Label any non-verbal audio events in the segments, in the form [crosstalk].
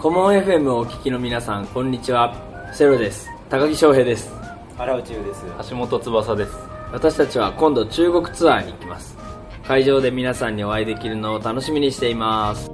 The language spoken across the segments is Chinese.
コモン FM をお聞きの皆さんこんにちはセロです高木翔平です原内優です橋本翼です私たちは今度中国ツアーに行きます会場で皆さんにお会いできるのを楽しみにしています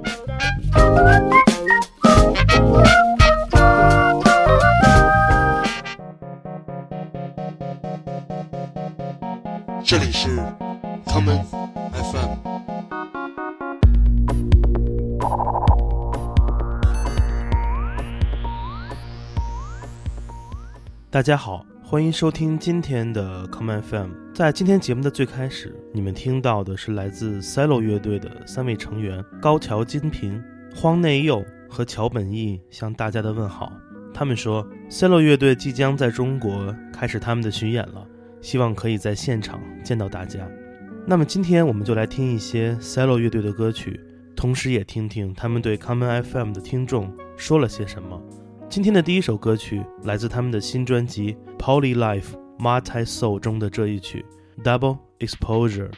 大家好，欢迎收听今天的 Come o n FM。在今天节目的最开始，你们听到的是来自 Cello 乐队的三位成员高桥金平、荒内佑和桥本义向大家的问好。他们说，Cello 乐队即将在中国开始他们的巡演了，希望可以在现场见到大家。那么今天我们就来听一些 Cello 乐队的歌曲，同时也听听他们对 Come o n FM 的听众说了些什么。今天的第一首歌曲来自他们的新专辑《Poly Life Multi Soul》中的这一曲《Double Exposure》。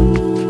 Thank you.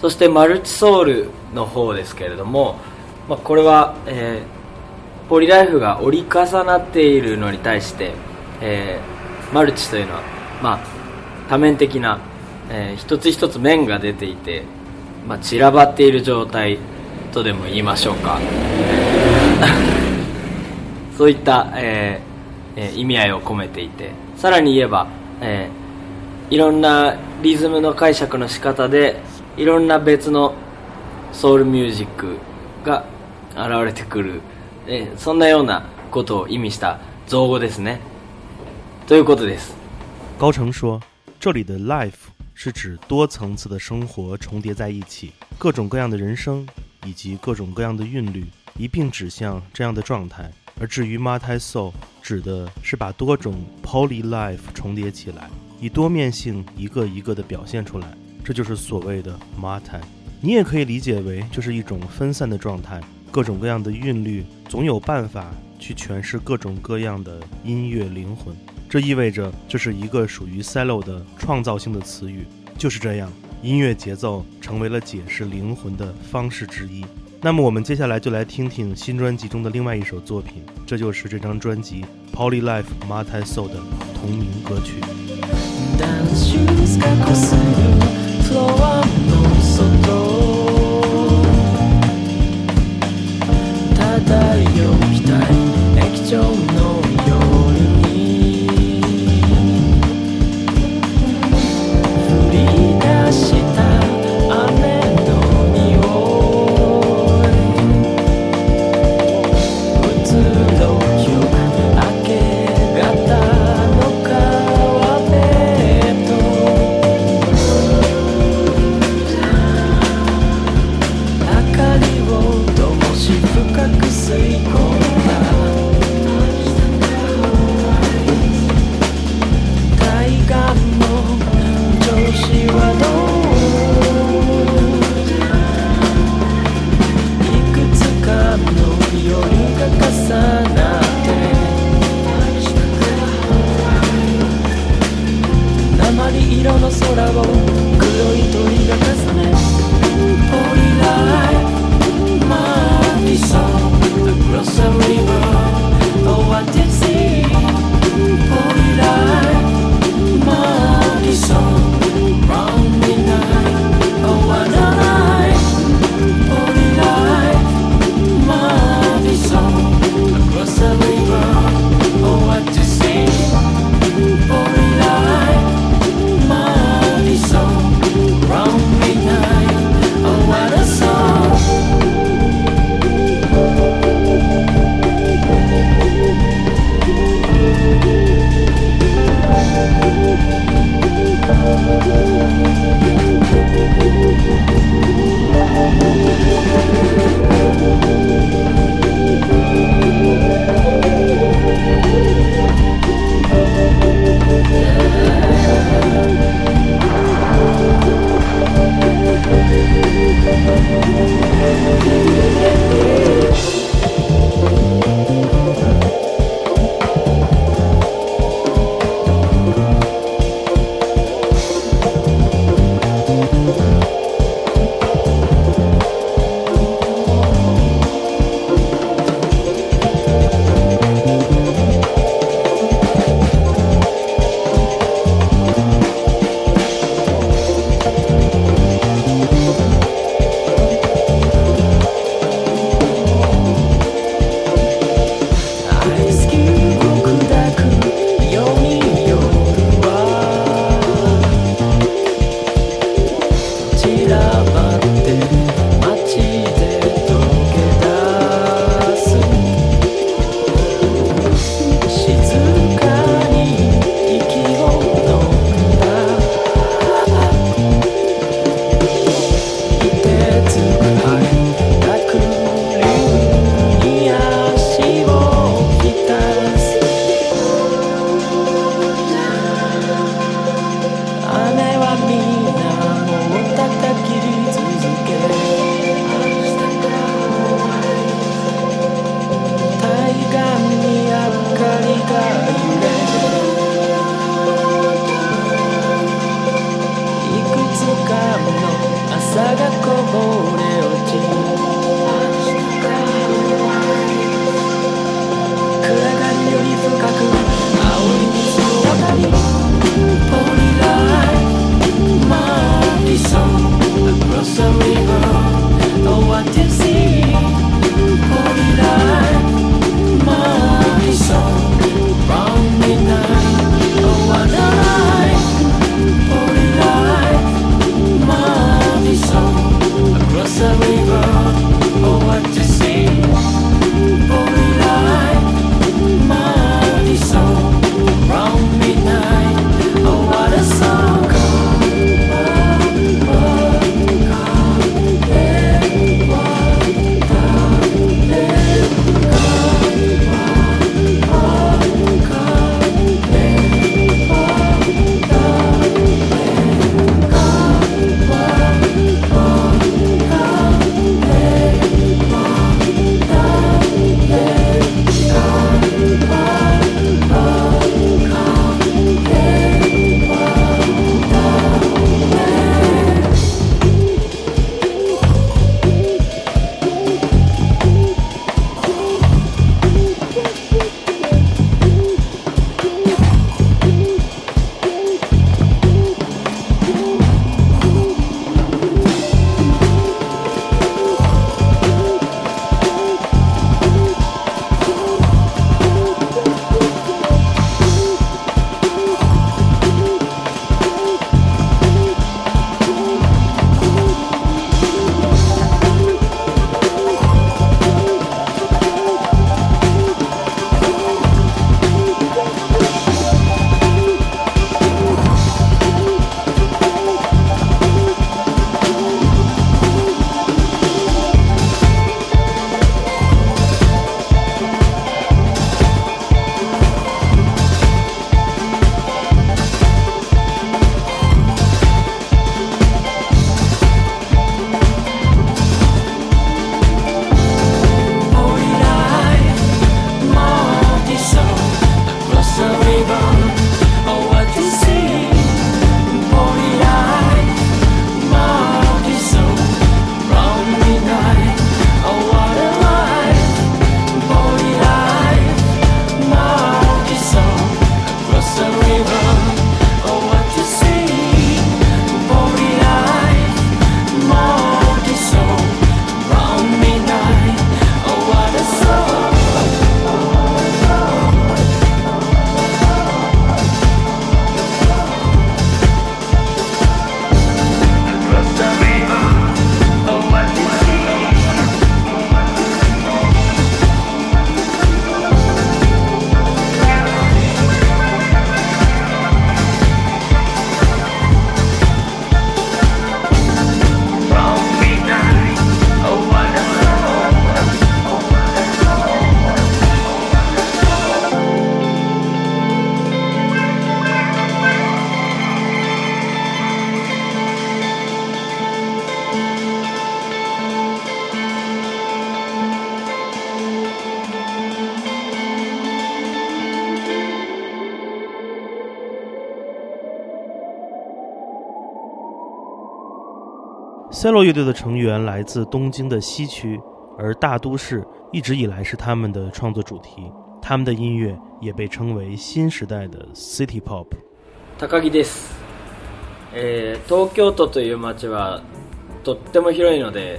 そしてマルチソウルの方ですけれども、まあ、これは、えー、ポリライフが折り重なっているのに対して、えー、マルチというのは、まあ、多面的な、えー、一つ一つ面が出ていて、まあ、散らばっている状態とでも言いましょうか [laughs] そういった、えー、意味合いを込めていてさらに言えば、えー、いろんなリズムの解釈の仕方で高成说：“这里的 ‘life’ 是指多层次的生活重叠在一起，各种各样的人生以及各种各样的韵律一并指向这样的状态。而至于 ‘multi soul’ 指的是把多种 ‘poly life’ 重叠起来，以多面性一个一个的表现出来。”这就是所谓的 m a 马 i 你也可以理解为就是一种分散的状态，各种各样的韵律总有办法去诠释各种各样的音乐灵魂。这意味着这是一个属于 s e l l o 的创造性的词语。就是这样，音乐节奏成为了解释灵魂的方式之一。那么我们接下来就来听听新专辑中的另外一首作品，这就是这张专辑《Poly Life Marte Solo》的同名歌曲。floor. Cello 乐队的成员来自东京的西区，而大都市一直以来是他们的创作主题。他们的音乐也被称为新时代的 City Pop。高木です。え、東京都という町はとっても広いので、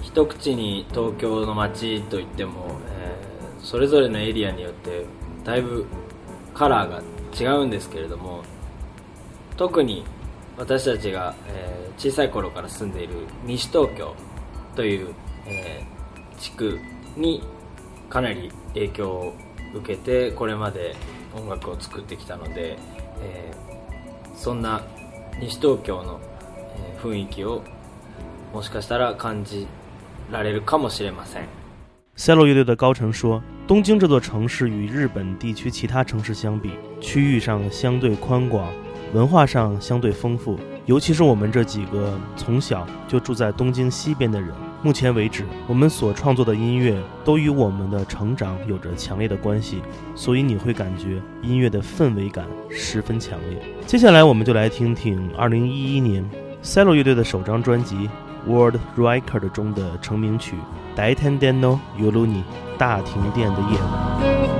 一口に東京の町と言っても、それぞれのエリアによってだいぶカラーが違うんですけれども、特に。私たちが、えー、小さい頃から住んでいる西東京という、えー、地区にかなり影響を受けてこれまで音楽を作ってきたので、えー、そんな西東京の、えー、雰囲気をもしかしたら感じられるかもしれません。c 洛 l l の乐队的高成说：“东京这座城市与日本地区其他城市相比，区域上相对宽广。”文化上相对丰富，尤其是我们这几个从小就住在东京西边的人。目前为止，我们所创作的音乐都与我们的成长有着强烈的关系，所以你会感觉音乐的氛围感十分强烈。接下来，我们就来听听2011年 cello 乐队的首张专辑《World Record》中的成名曲《d a i t e n n o Yoloni》（大停电的夜）。晚。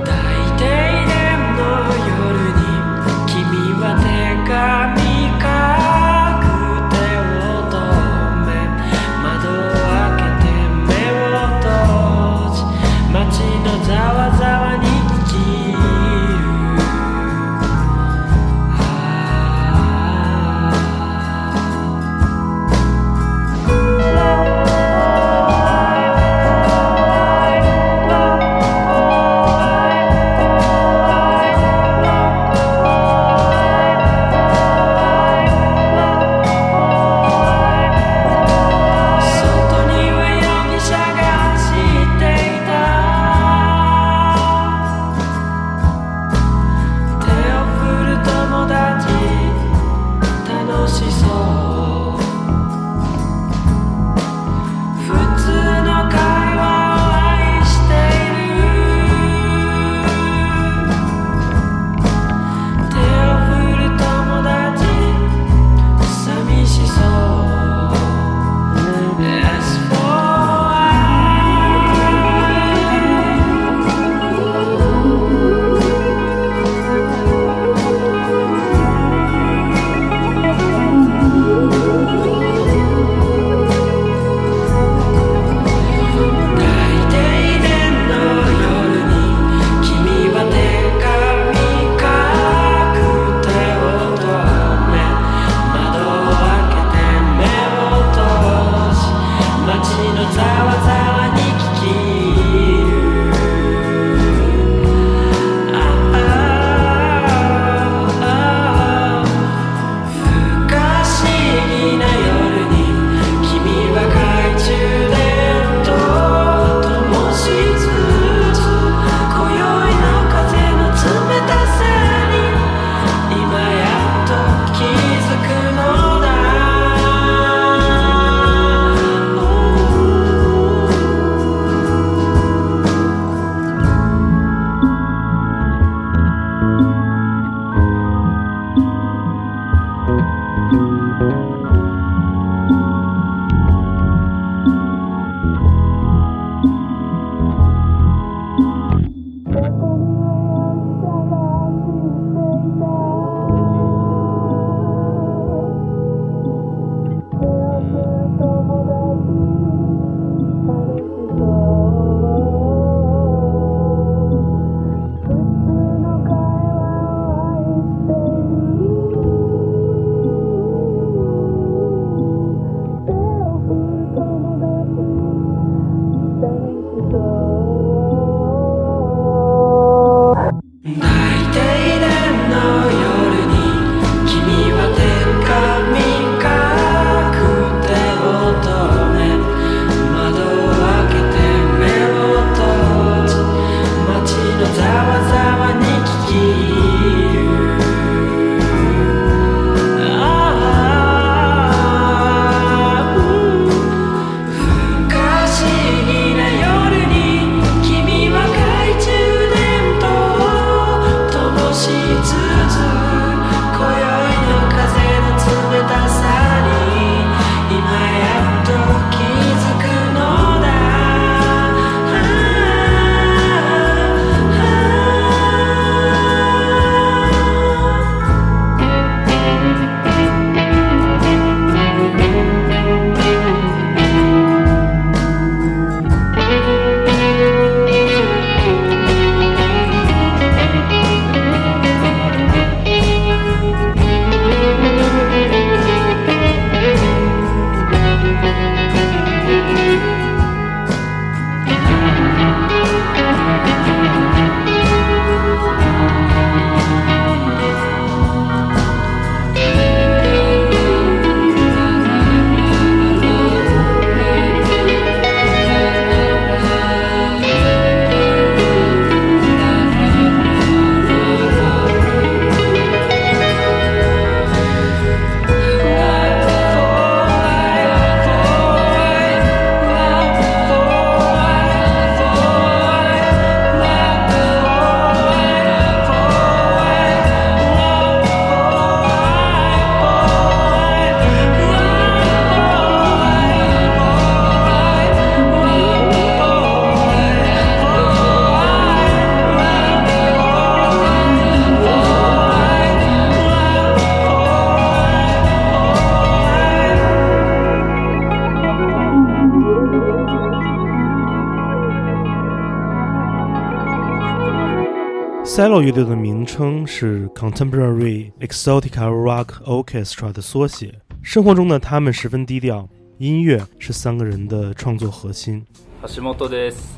Sailor 乐队的名称是 Contemporary Exotica Rock Orchestra 的缩写。生活中的他们十分低调。音乐是三个人的创作核心。桥本です。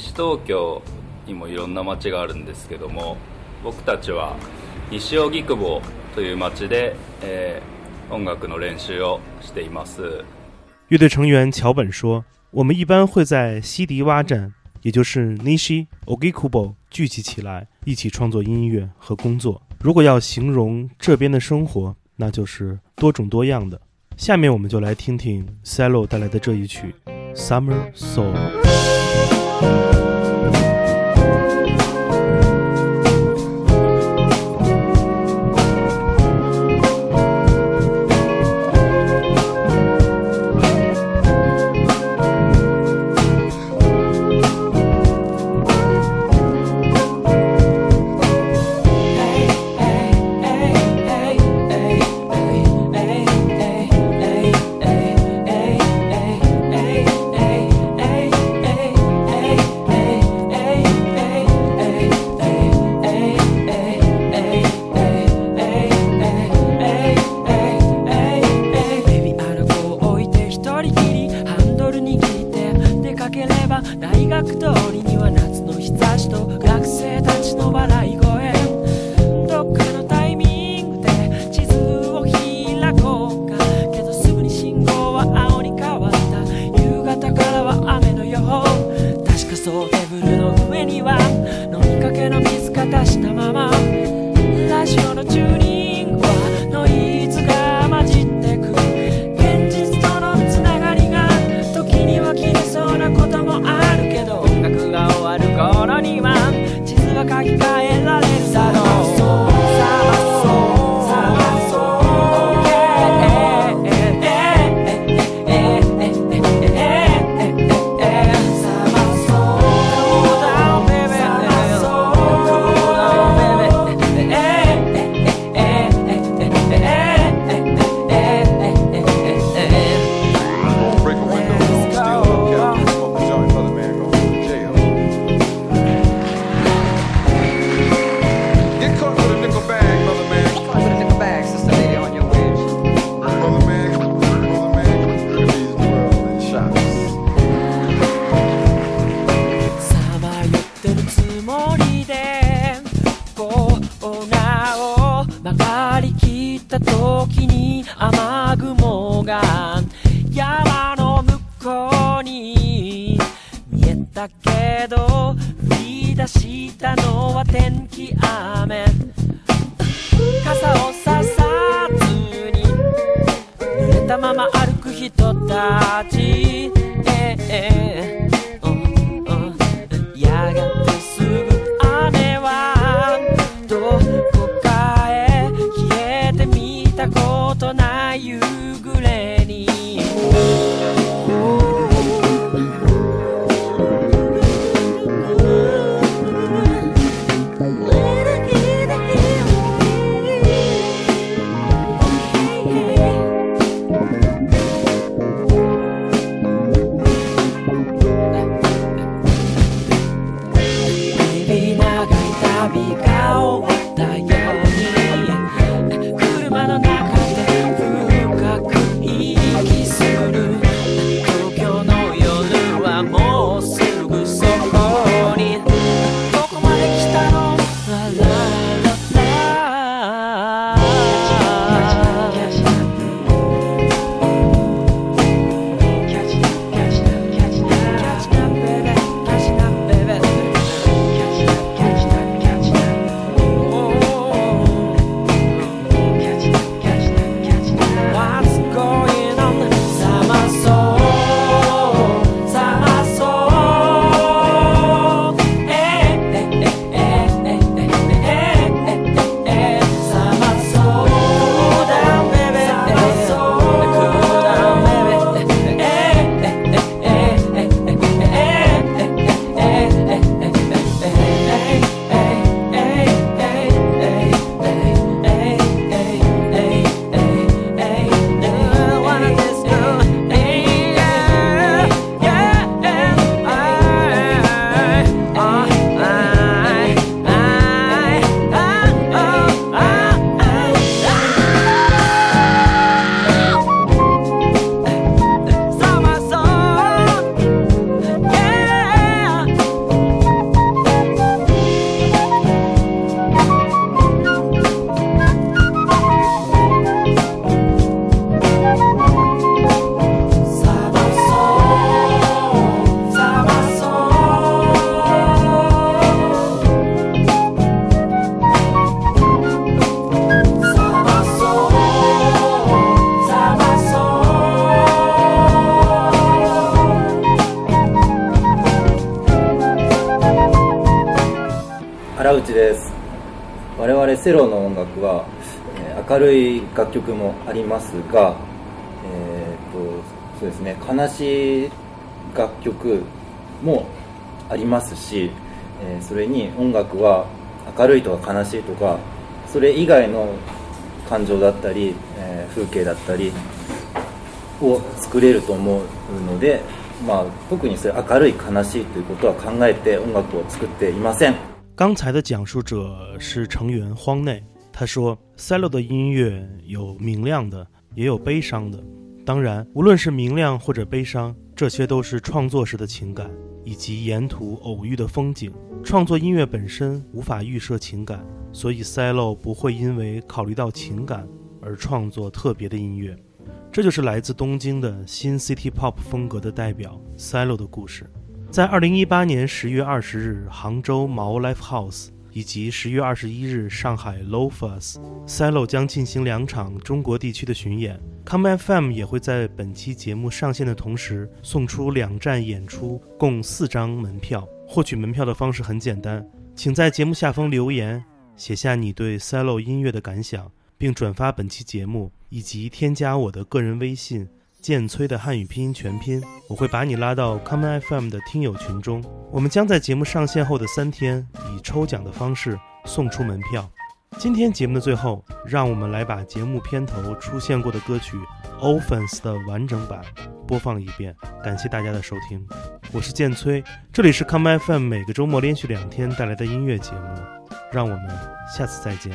西东京にもいろんな町があるんですけども、僕たちは西尾木という町で音楽の練習をしています。乐队成员桥本说：“我们一般会在西迪洼站。”也就是 nishi ogikubo 聚集起来，一起创作音乐和工作。如果要形容这边的生活，那就是多种多样的。下面我们就来听听 cello 带来的这一曲《Summer Soul》。楽曲もありますが、えー、とそうですね悲しい楽曲もありますし、えー、それに音楽は明るいとか悲しいとかそれ以外の感情だったり、えー、風景だったりを作れると思うので、まあ、特にそれ明るい悲しいということは考えて音楽を作っていません。刚才的讲述者是成员荒内。他说：“cello 的音乐有明亮的，也有悲伤的。当然，无论是明亮或者悲伤，这些都是创作时的情感以及沿途偶遇的风景。创作音乐本身无法预设情感，所以 cello 不会因为考虑到情感而创作特别的音乐。这就是来自东京的新 city pop 风格的代表 cello 的故事。在二零一八年十月二十日，杭州毛 life house。”以及十月二十一日，上海 LoFas Salo 将进行两场中国地区的巡演。Come FM 也会在本期节目上线的同时，送出两站演出，共四张门票。获取门票的方式很简单，请在节目下方留言，写下你对 Salo 音乐的感想，并转发本期节目，以及添加我的个人微信。剑崔的汉语拼音全拼，我会把你拉到 Common FM 的听友群中。我们将在节目上线后的三天，以抽奖的方式送出门票。今天节目的最后，让我们来把节目片头出现过的歌曲《Offense》的完整版播放一遍。感谢大家的收听，我是剑崔，这里是 Common FM 每个周末连续两天带来的音乐节目。让我们下次再见。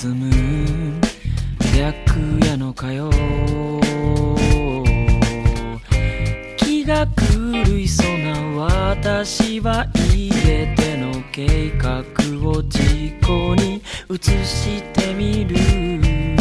包む白夜の火曜気が狂いそうな私は入れての計画を事故に移してみる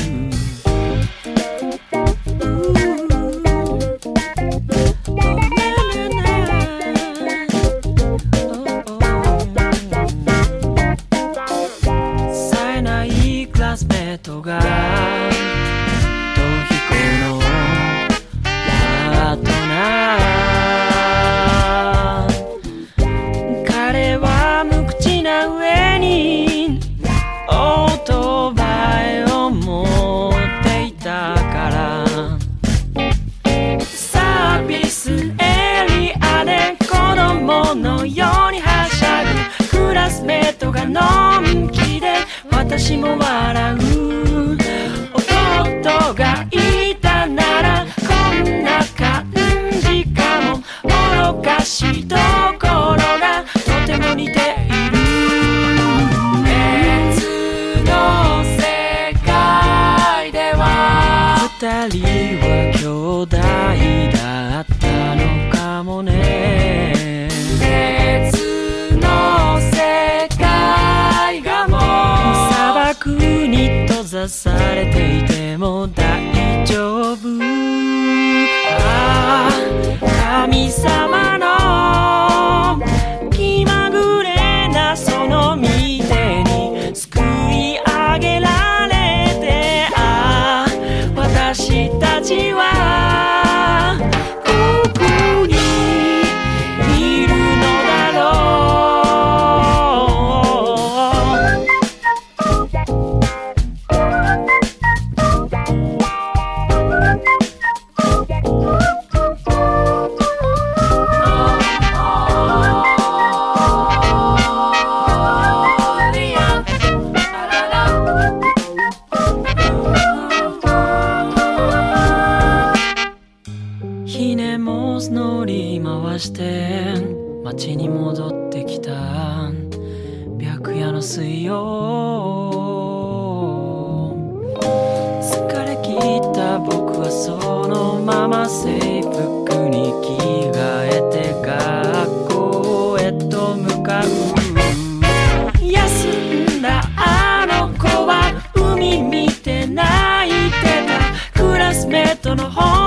on a horn.